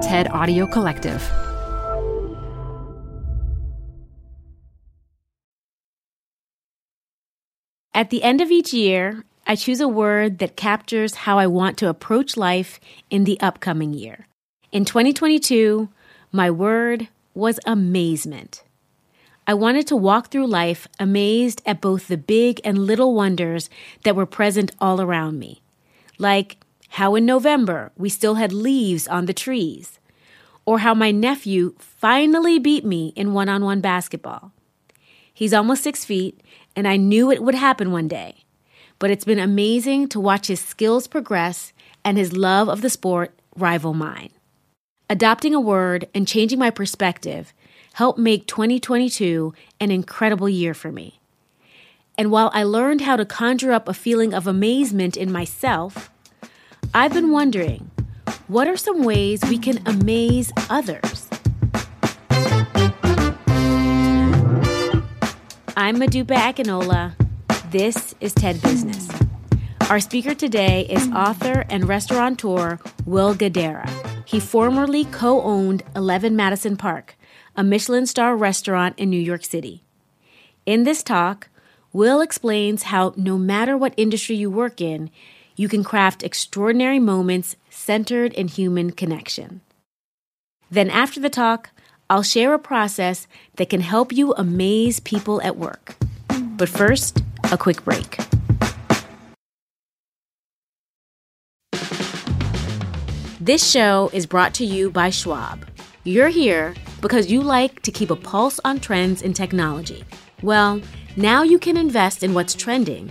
TED Audio Collective. At the end of each year, I choose a word that captures how I want to approach life in the upcoming year. In 2022, my word was amazement. I wanted to walk through life amazed at both the big and little wonders that were present all around me, like how in November we still had leaves on the trees, or how my nephew finally beat me in one on one basketball. He's almost six feet, and I knew it would happen one day, but it's been amazing to watch his skills progress and his love of the sport rival mine. Adopting a word and changing my perspective helped make 2022 an incredible year for me. And while I learned how to conjure up a feeling of amazement in myself, I've been wondering what are some ways we can amaze others? I'm Modupe Akinola. This is TED Business. Our speaker today is author and restaurateur Will Guidara. He formerly co owned 11 Madison Park, a Michelin star restaurant in New York City. In this talk, Will explains how no matter what industry you work in, you can craft extraordinary moments centered in human connection. Then, after the talk, I'll share a process that can help you amaze people at work. But first, a quick break. This show is brought to you by Schwab. You're here because you like to keep a pulse on trends in technology. Well, now you can invest in what's trending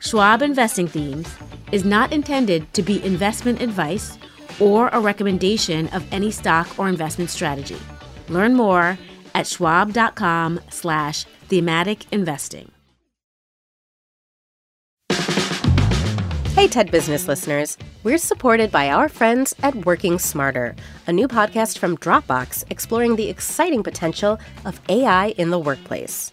Schwab Investing Themes is not intended to be investment advice or a recommendation of any stock or investment strategy. Learn more at schwab.com slash thematic investing. Hey, TED Business listeners. We're supported by our friends at Working Smarter, a new podcast from Dropbox exploring the exciting potential of AI in the workplace.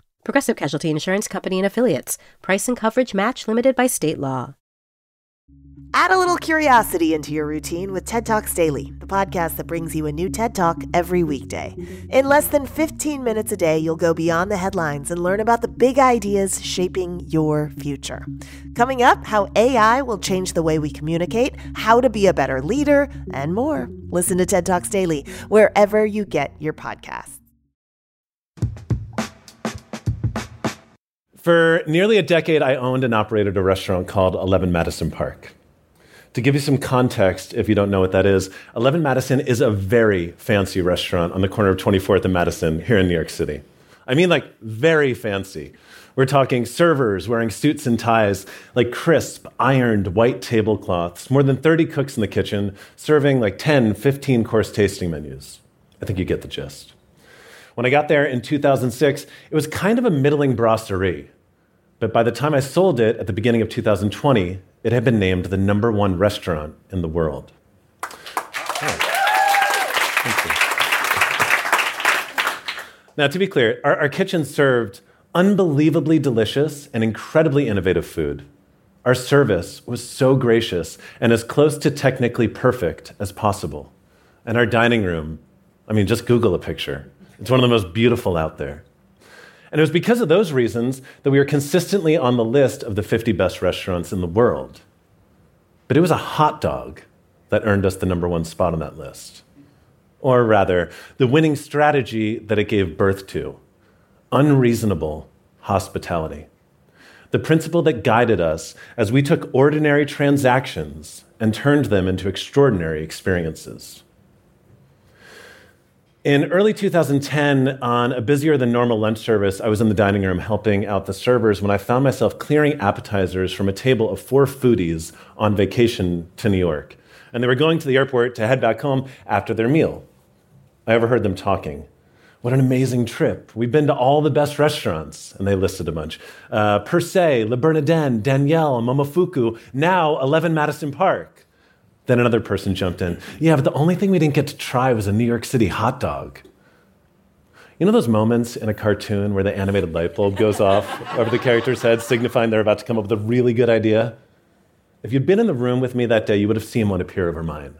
Progressive Casualty Insurance Company and Affiliates. Price and coverage match limited by state law. Add a little curiosity into your routine with TED Talks Daily, the podcast that brings you a new TED Talk every weekday. In less than 15 minutes a day, you'll go beyond the headlines and learn about the big ideas shaping your future. Coming up, how AI will change the way we communicate, how to be a better leader, and more. Listen to TED Talks Daily wherever you get your podcasts. For nearly a decade, I owned and operated a restaurant called 11 Madison Park. To give you some context, if you don't know what that is, 11 Madison is a very fancy restaurant on the corner of 24th and Madison here in New York City. I mean, like, very fancy. We're talking servers wearing suits and ties, like crisp, ironed white tablecloths, more than 30 cooks in the kitchen, serving like 10, 15 course tasting menus. I think you get the gist. When I got there in 2006, it was kind of a middling brasserie. But by the time I sold it at the beginning of 2020, it had been named the number one restaurant in the world. Now, to be clear, our, our kitchen served unbelievably delicious and incredibly innovative food. Our service was so gracious and as close to technically perfect as possible. And our dining room, I mean, just Google a picture. It's one of the most beautiful out there. And it was because of those reasons that we were consistently on the list of the 50 best restaurants in the world. But it was a hot dog that earned us the number one spot on that list. Or rather, the winning strategy that it gave birth to unreasonable hospitality. The principle that guided us as we took ordinary transactions and turned them into extraordinary experiences. In early 2010, on a busier than normal lunch service, I was in the dining room helping out the servers when I found myself clearing appetizers from a table of four foodies on vacation to New York. And they were going to the airport to head back home after their meal. I overheard them talking. What an amazing trip. We've been to all the best restaurants. And they listed a bunch uh, Per se, Le Bernardin, Daniel, Momofuku, now 11 Madison Park. Then another person jumped in. Yeah, but the only thing we didn't get to try was a New York City hot dog. You know those moments in a cartoon where the animated light bulb goes off over the character's head, signifying they're about to come up with a really good idea? If you'd been in the room with me that day, you would have seen one appear over mine.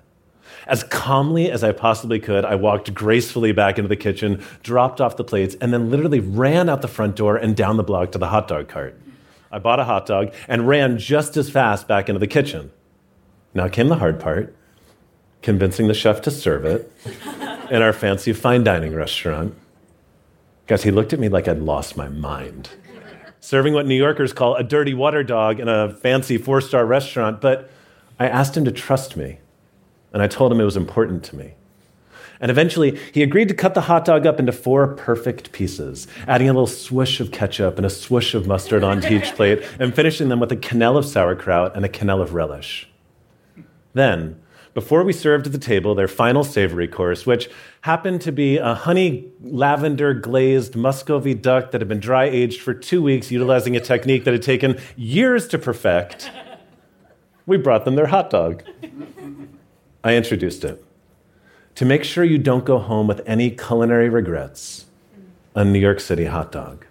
As calmly as I possibly could, I walked gracefully back into the kitchen, dropped off the plates, and then literally ran out the front door and down the block to the hot dog cart. I bought a hot dog and ran just as fast back into the kitchen. Now came the hard part convincing the chef to serve it in our fancy fine dining restaurant. Guys, he looked at me like I'd lost my mind. Serving what New Yorkers call a dirty water dog in a fancy four star restaurant, but I asked him to trust me, and I told him it was important to me. And eventually, he agreed to cut the hot dog up into four perfect pieces, adding a little swish of ketchup and a swish of mustard onto each plate, and finishing them with a quenelle of sauerkraut and a quenelle of relish. Then, before we served at the table their final savory course, which happened to be a honey lavender glazed Muscovy duck that had been dry aged for two weeks, utilizing a technique that had taken years to perfect, we brought them their hot dog. I introduced it. To make sure you don't go home with any culinary regrets, a New York City hot dog.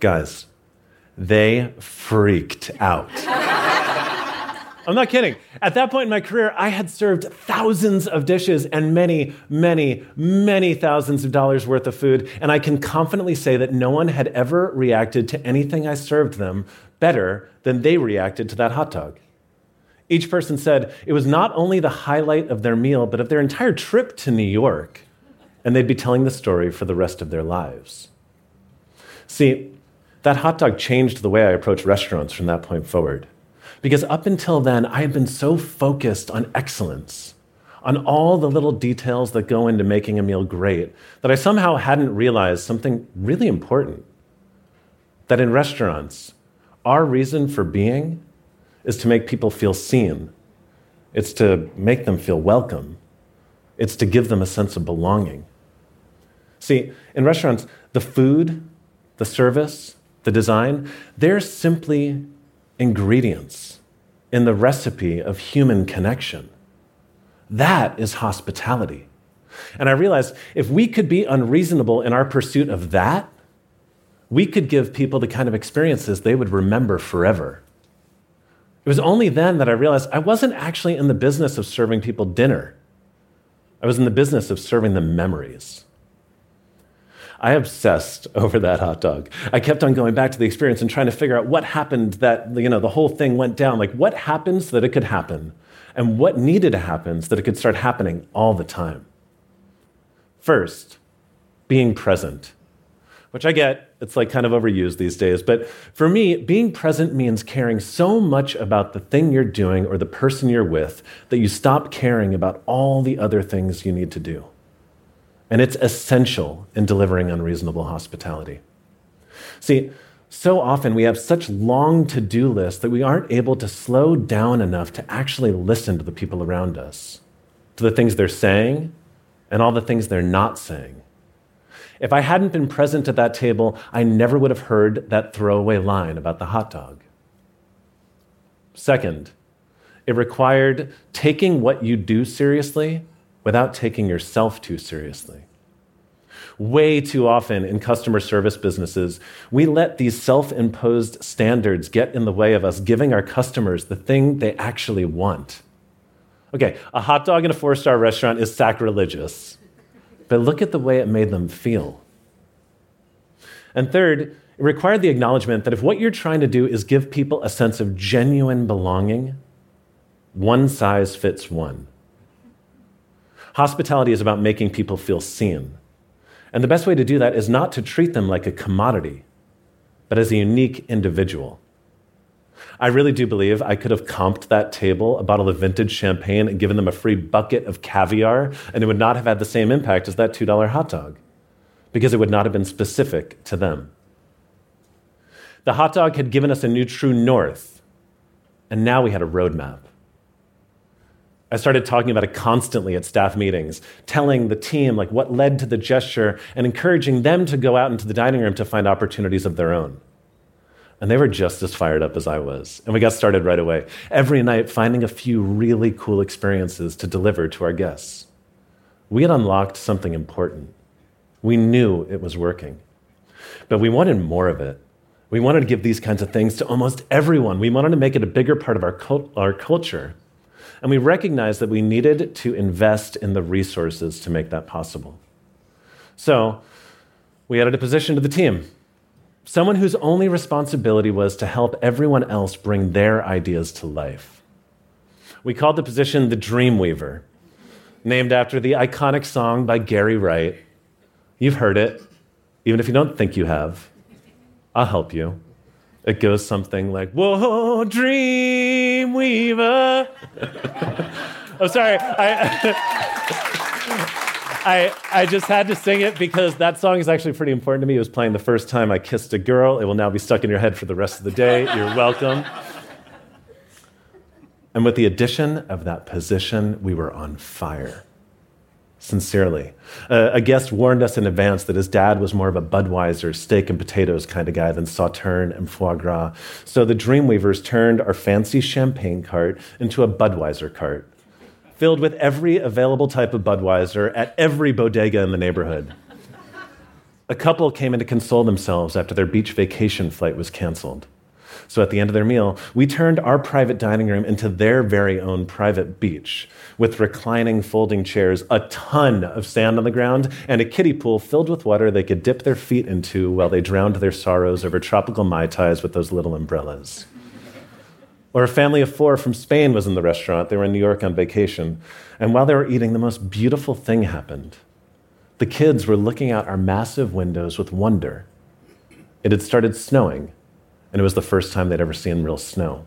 Guys, they freaked out. I'm not kidding. At that point in my career, I had served thousands of dishes and many, many, many thousands of dollars worth of food. And I can confidently say that no one had ever reacted to anything I served them better than they reacted to that hot dog. Each person said it was not only the highlight of their meal, but of their entire trip to New York. And they'd be telling the story for the rest of their lives. See, that hot dog changed the way I approach restaurants from that point forward. Because up until then, I had been so focused on excellence, on all the little details that go into making a meal great, that I somehow hadn't realized something really important. That in restaurants, our reason for being is to make people feel seen, it's to make them feel welcome, it's to give them a sense of belonging. See, in restaurants, the food, the service, the design, they're simply ingredients in the recipe of human connection. That is hospitality. And I realized if we could be unreasonable in our pursuit of that, we could give people the kind of experiences they would remember forever. It was only then that I realized I wasn't actually in the business of serving people dinner. I was in the business of serving them memories. I obsessed over that hot dog. I kept on going back to the experience and trying to figure out what happened that, you know, the whole thing went down. Like, what happened so that it could happen? And what needed to happen so that it could start happening all the time? First, being present, which I get, it's like kind of overused these days. But for me, being present means caring so much about the thing you're doing or the person you're with that you stop caring about all the other things you need to do and it's essential in delivering unreasonable hospitality. See, so often we have such long to do lists that we aren't able to slow down enough to actually listen to the people around us, to the things they're saying, and all the things they're not saying. If I hadn't been present at that table, I never would have heard that throwaway line about the hot dog. Second, it required taking what you do seriously without taking yourself too seriously. Way too often in customer service businesses, we let these self imposed standards get in the way of us giving our customers the thing they actually want. Okay, a hot dog in a four star restaurant is sacrilegious, but look at the way it made them feel. And third, it required the acknowledgement that if what you're trying to do is give people a sense of genuine belonging, one size fits one. Hospitality is about making people feel seen. And the best way to do that is not to treat them like a commodity, but as a unique individual. I really do believe I could have comped that table a bottle of vintage champagne and given them a free bucket of caviar, and it would not have had the same impact as that $2 hot dog, because it would not have been specific to them. The hot dog had given us a new true north, and now we had a roadmap. I started talking about it constantly at staff meetings, telling the team like what led to the gesture and encouraging them to go out into the dining room to find opportunities of their own. And they were just as fired up as I was. And we got started right away. Every night, finding a few really cool experiences to deliver to our guests. We had unlocked something important. We knew it was working. But we wanted more of it. We wanted to give these kinds of things to almost everyone. We wanted to make it a bigger part of our, cult- our culture. And we recognized that we needed to invest in the resources to make that possible. So we added a position to the team someone whose only responsibility was to help everyone else bring their ideas to life. We called the position the Dreamweaver, named after the iconic song by Gary Wright. You've heard it, even if you don't think you have. I'll help you. It goes something like, Whoa, Dreamweaver. oh, sorry. I, I, I just had to sing it because that song is actually pretty important to me. It was playing the first time I kissed a girl. It will now be stuck in your head for the rest of the day. You're welcome. And with the addition of that position, we were on fire sincerely. Uh, a guest warned us in advance that his dad was more of a Budweiser steak and potatoes kind of guy than Sauterne and foie gras. So the Dreamweavers turned our fancy champagne cart into a Budweiser cart, filled with every available type of Budweiser at every bodega in the neighborhood. A couple came in to console themselves after their beach vacation flight was canceled. So at the end of their meal, we turned our private dining room into their very own private beach with reclining folding chairs, a ton of sand on the ground, and a kiddie pool filled with water they could dip their feet into while they drowned their sorrows over tropical Mai Tais with those little umbrellas. Or a family of four from Spain was in the restaurant. They were in New York on vacation. And while they were eating, the most beautiful thing happened. The kids were looking out our massive windows with wonder. It had started snowing, and it was the first time they'd ever seen real snow.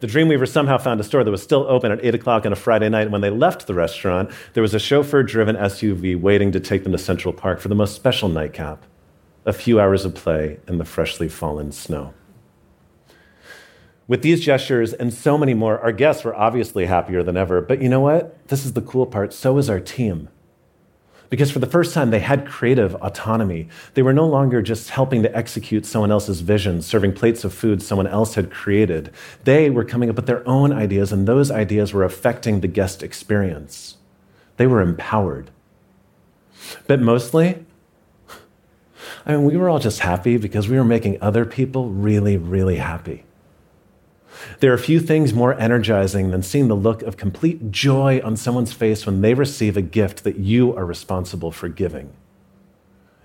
The Dreamweaver somehow found a store that was still open at 8 o'clock on a Friday night. And when they left the restaurant, there was a chauffeur driven SUV waiting to take them to Central Park for the most special nightcap a few hours of play in the freshly fallen snow. With these gestures and so many more, our guests were obviously happier than ever. But you know what? This is the cool part. So is our team because for the first time they had creative autonomy. They were no longer just helping to execute someone else's vision, serving plates of food someone else had created. They were coming up with their own ideas, and those ideas were affecting the guest experience. They were empowered. But mostly, I mean, we were all just happy because we were making other people really, really happy. There are few things more energizing than seeing the look of complete joy on someone's face when they receive a gift that you are responsible for giving.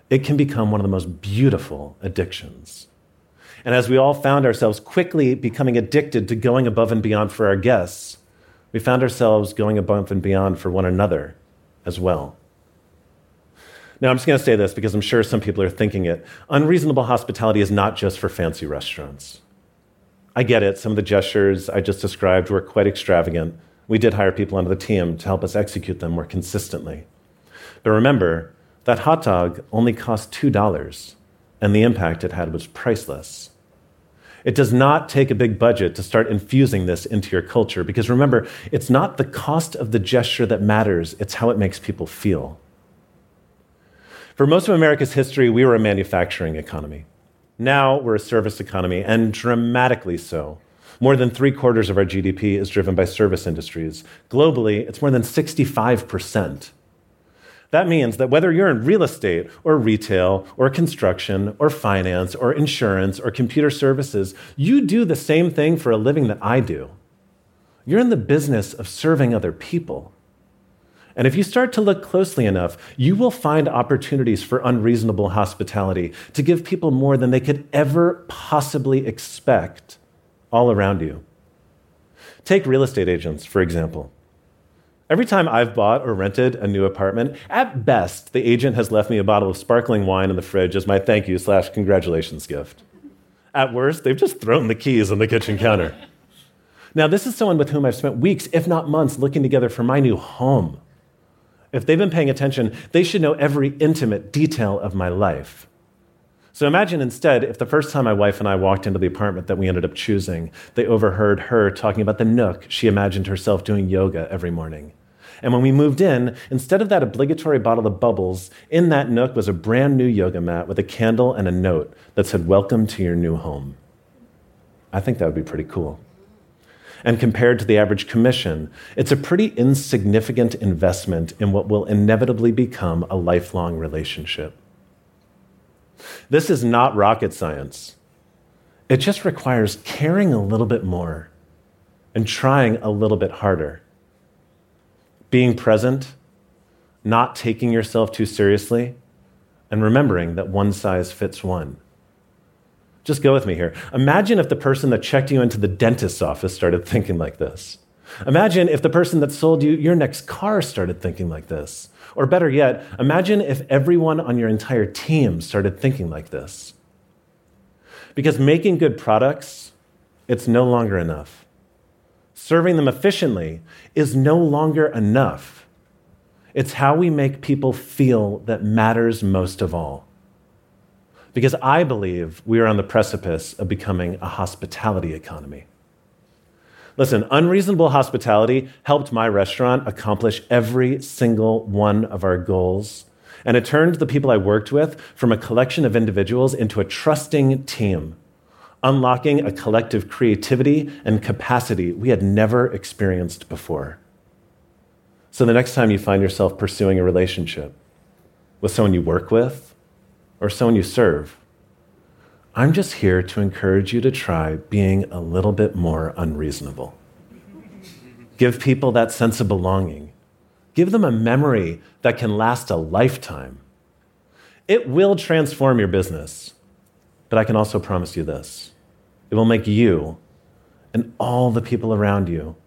It can become one of the most beautiful addictions. And as we all found ourselves quickly becoming addicted to going above and beyond for our guests, we found ourselves going above and beyond for one another as well. Now, I'm just going to say this because I'm sure some people are thinking it. Unreasonable hospitality is not just for fancy restaurants. I get it. Some of the gestures I just described were quite extravagant. We did hire people onto the team to help us execute them more consistently. But remember, that hot dog only cost $2, and the impact it had was priceless. It does not take a big budget to start infusing this into your culture because remember, it's not the cost of the gesture that matters, it's how it makes people feel. For most of America's history, we were a manufacturing economy. Now we're a service economy, and dramatically so. More than three quarters of our GDP is driven by service industries. Globally, it's more than 65%. That means that whether you're in real estate or retail or construction or finance or insurance or computer services, you do the same thing for a living that I do. You're in the business of serving other people. And if you start to look closely enough, you will find opportunities for unreasonable hospitality to give people more than they could ever possibly expect all around you. Take real estate agents, for example. Every time I've bought or rented a new apartment, at best, the agent has left me a bottle of sparkling wine in the fridge as my thank you slash congratulations gift. At worst, they've just thrown the keys on the kitchen counter. Now, this is someone with whom I've spent weeks, if not months, looking together for my new home. If they've been paying attention, they should know every intimate detail of my life. So imagine instead if the first time my wife and I walked into the apartment that we ended up choosing, they overheard her talking about the nook she imagined herself doing yoga every morning. And when we moved in, instead of that obligatory bottle of bubbles, in that nook was a brand new yoga mat with a candle and a note that said, Welcome to your new home. I think that would be pretty cool. And compared to the average commission, it's a pretty insignificant investment in what will inevitably become a lifelong relationship. This is not rocket science. It just requires caring a little bit more and trying a little bit harder being present, not taking yourself too seriously, and remembering that one size fits one. Just go with me here. Imagine if the person that checked you into the dentist's office started thinking like this. Imagine if the person that sold you your next car started thinking like this. Or better yet, imagine if everyone on your entire team started thinking like this. Because making good products, it's no longer enough serving them efficiently is no longer enough. It's how we make people feel that matters most of all. Because I believe we are on the precipice of becoming a hospitality economy. Listen, unreasonable hospitality helped my restaurant accomplish every single one of our goals. And it turned the people I worked with from a collection of individuals into a trusting team unlocking a collective creativity and capacity we had never experienced before. So the next time you find yourself pursuing a relationship with someone you work with or someone you serve, I'm just here to encourage you to try being a little bit more unreasonable. Give people that sense of belonging. Give them a memory that can last a lifetime. It will transform your business, but I can also promise you this it will make you and all the people around you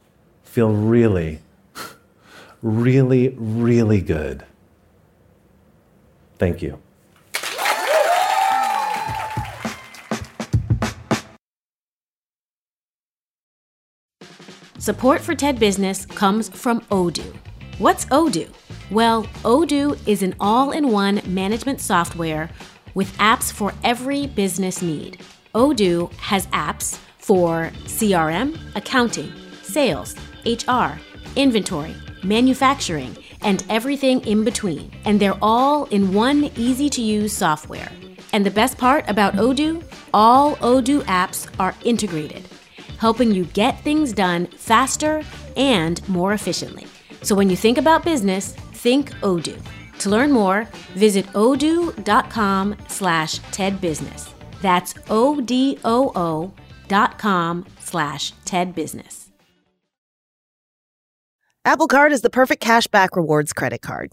feel really, really, really good. Thank you. Support for TED Business comes from Odoo. What's Odoo? Well, Odoo is an all in one management software with apps for every business need. Odoo has apps for CRM, accounting, sales, HR, inventory, manufacturing, and everything in between. And they're all in one easy to use software. And the best part about Odoo, all Odoo apps are integrated, helping you get things done faster and more efficiently. So when you think about business, think Odoo. To learn more, visit odoo.com slash tedbusiness. That's O-D-O-O dot com slash TED Business. Apple Card is the perfect cashback rewards credit card.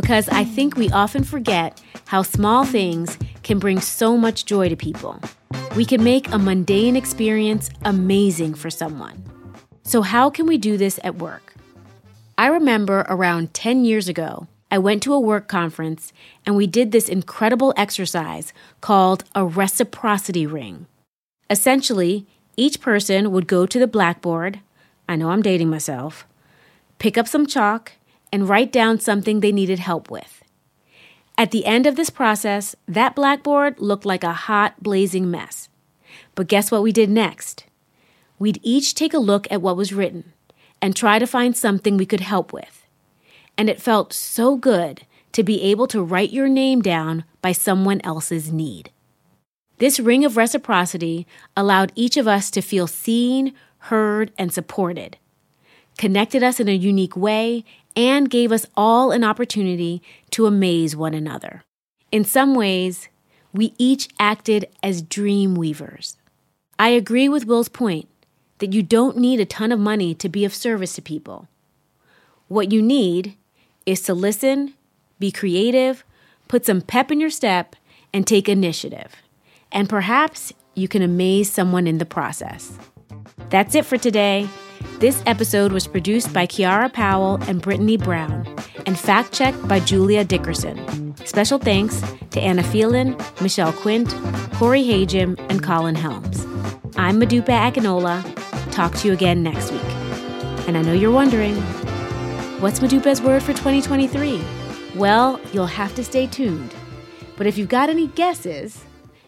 because I think we often forget how small things can bring so much joy to people. We can make a mundane experience amazing for someone. So, how can we do this at work? I remember around 10 years ago, I went to a work conference and we did this incredible exercise called a reciprocity ring. Essentially, each person would go to the blackboard, I know I'm dating myself, pick up some chalk, and write down something they needed help with. At the end of this process, that blackboard looked like a hot, blazing mess. But guess what we did next? We'd each take a look at what was written and try to find something we could help with. And it felt so good to be able to write your name down by someone else's need. This ring of reciprocity allowed each of us to feel seen, heard, and supported, connected us in a unique way, and gave us all an opportunity to amaze one another. In some ways, we each acted as dream weavers. I agree with Will's point that you don't need a ton of money to be of service to people. What you need is to listen, be creative, put some pep in your step, and take initiative. And perhaps you can amaze someone in the process. That's it for today. This episode was produced by Kiara Powell and Brittany Brown and fact checked by Julia Dickerson. Special thanks to Anna Phelan, Michelle Quint, Corey Hajim, and Colin Helms. I'm Modupe Akinola. Talk to you again next week. And I know you're wondering, what's Modupe's word for 2023? Well, you'll have to stay tuned. But if you've got any guesses,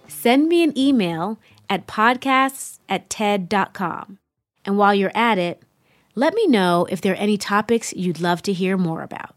send me an email at podcasts at TED.com. And while you're at it, let me know if there are any topics you'd love to hear more about.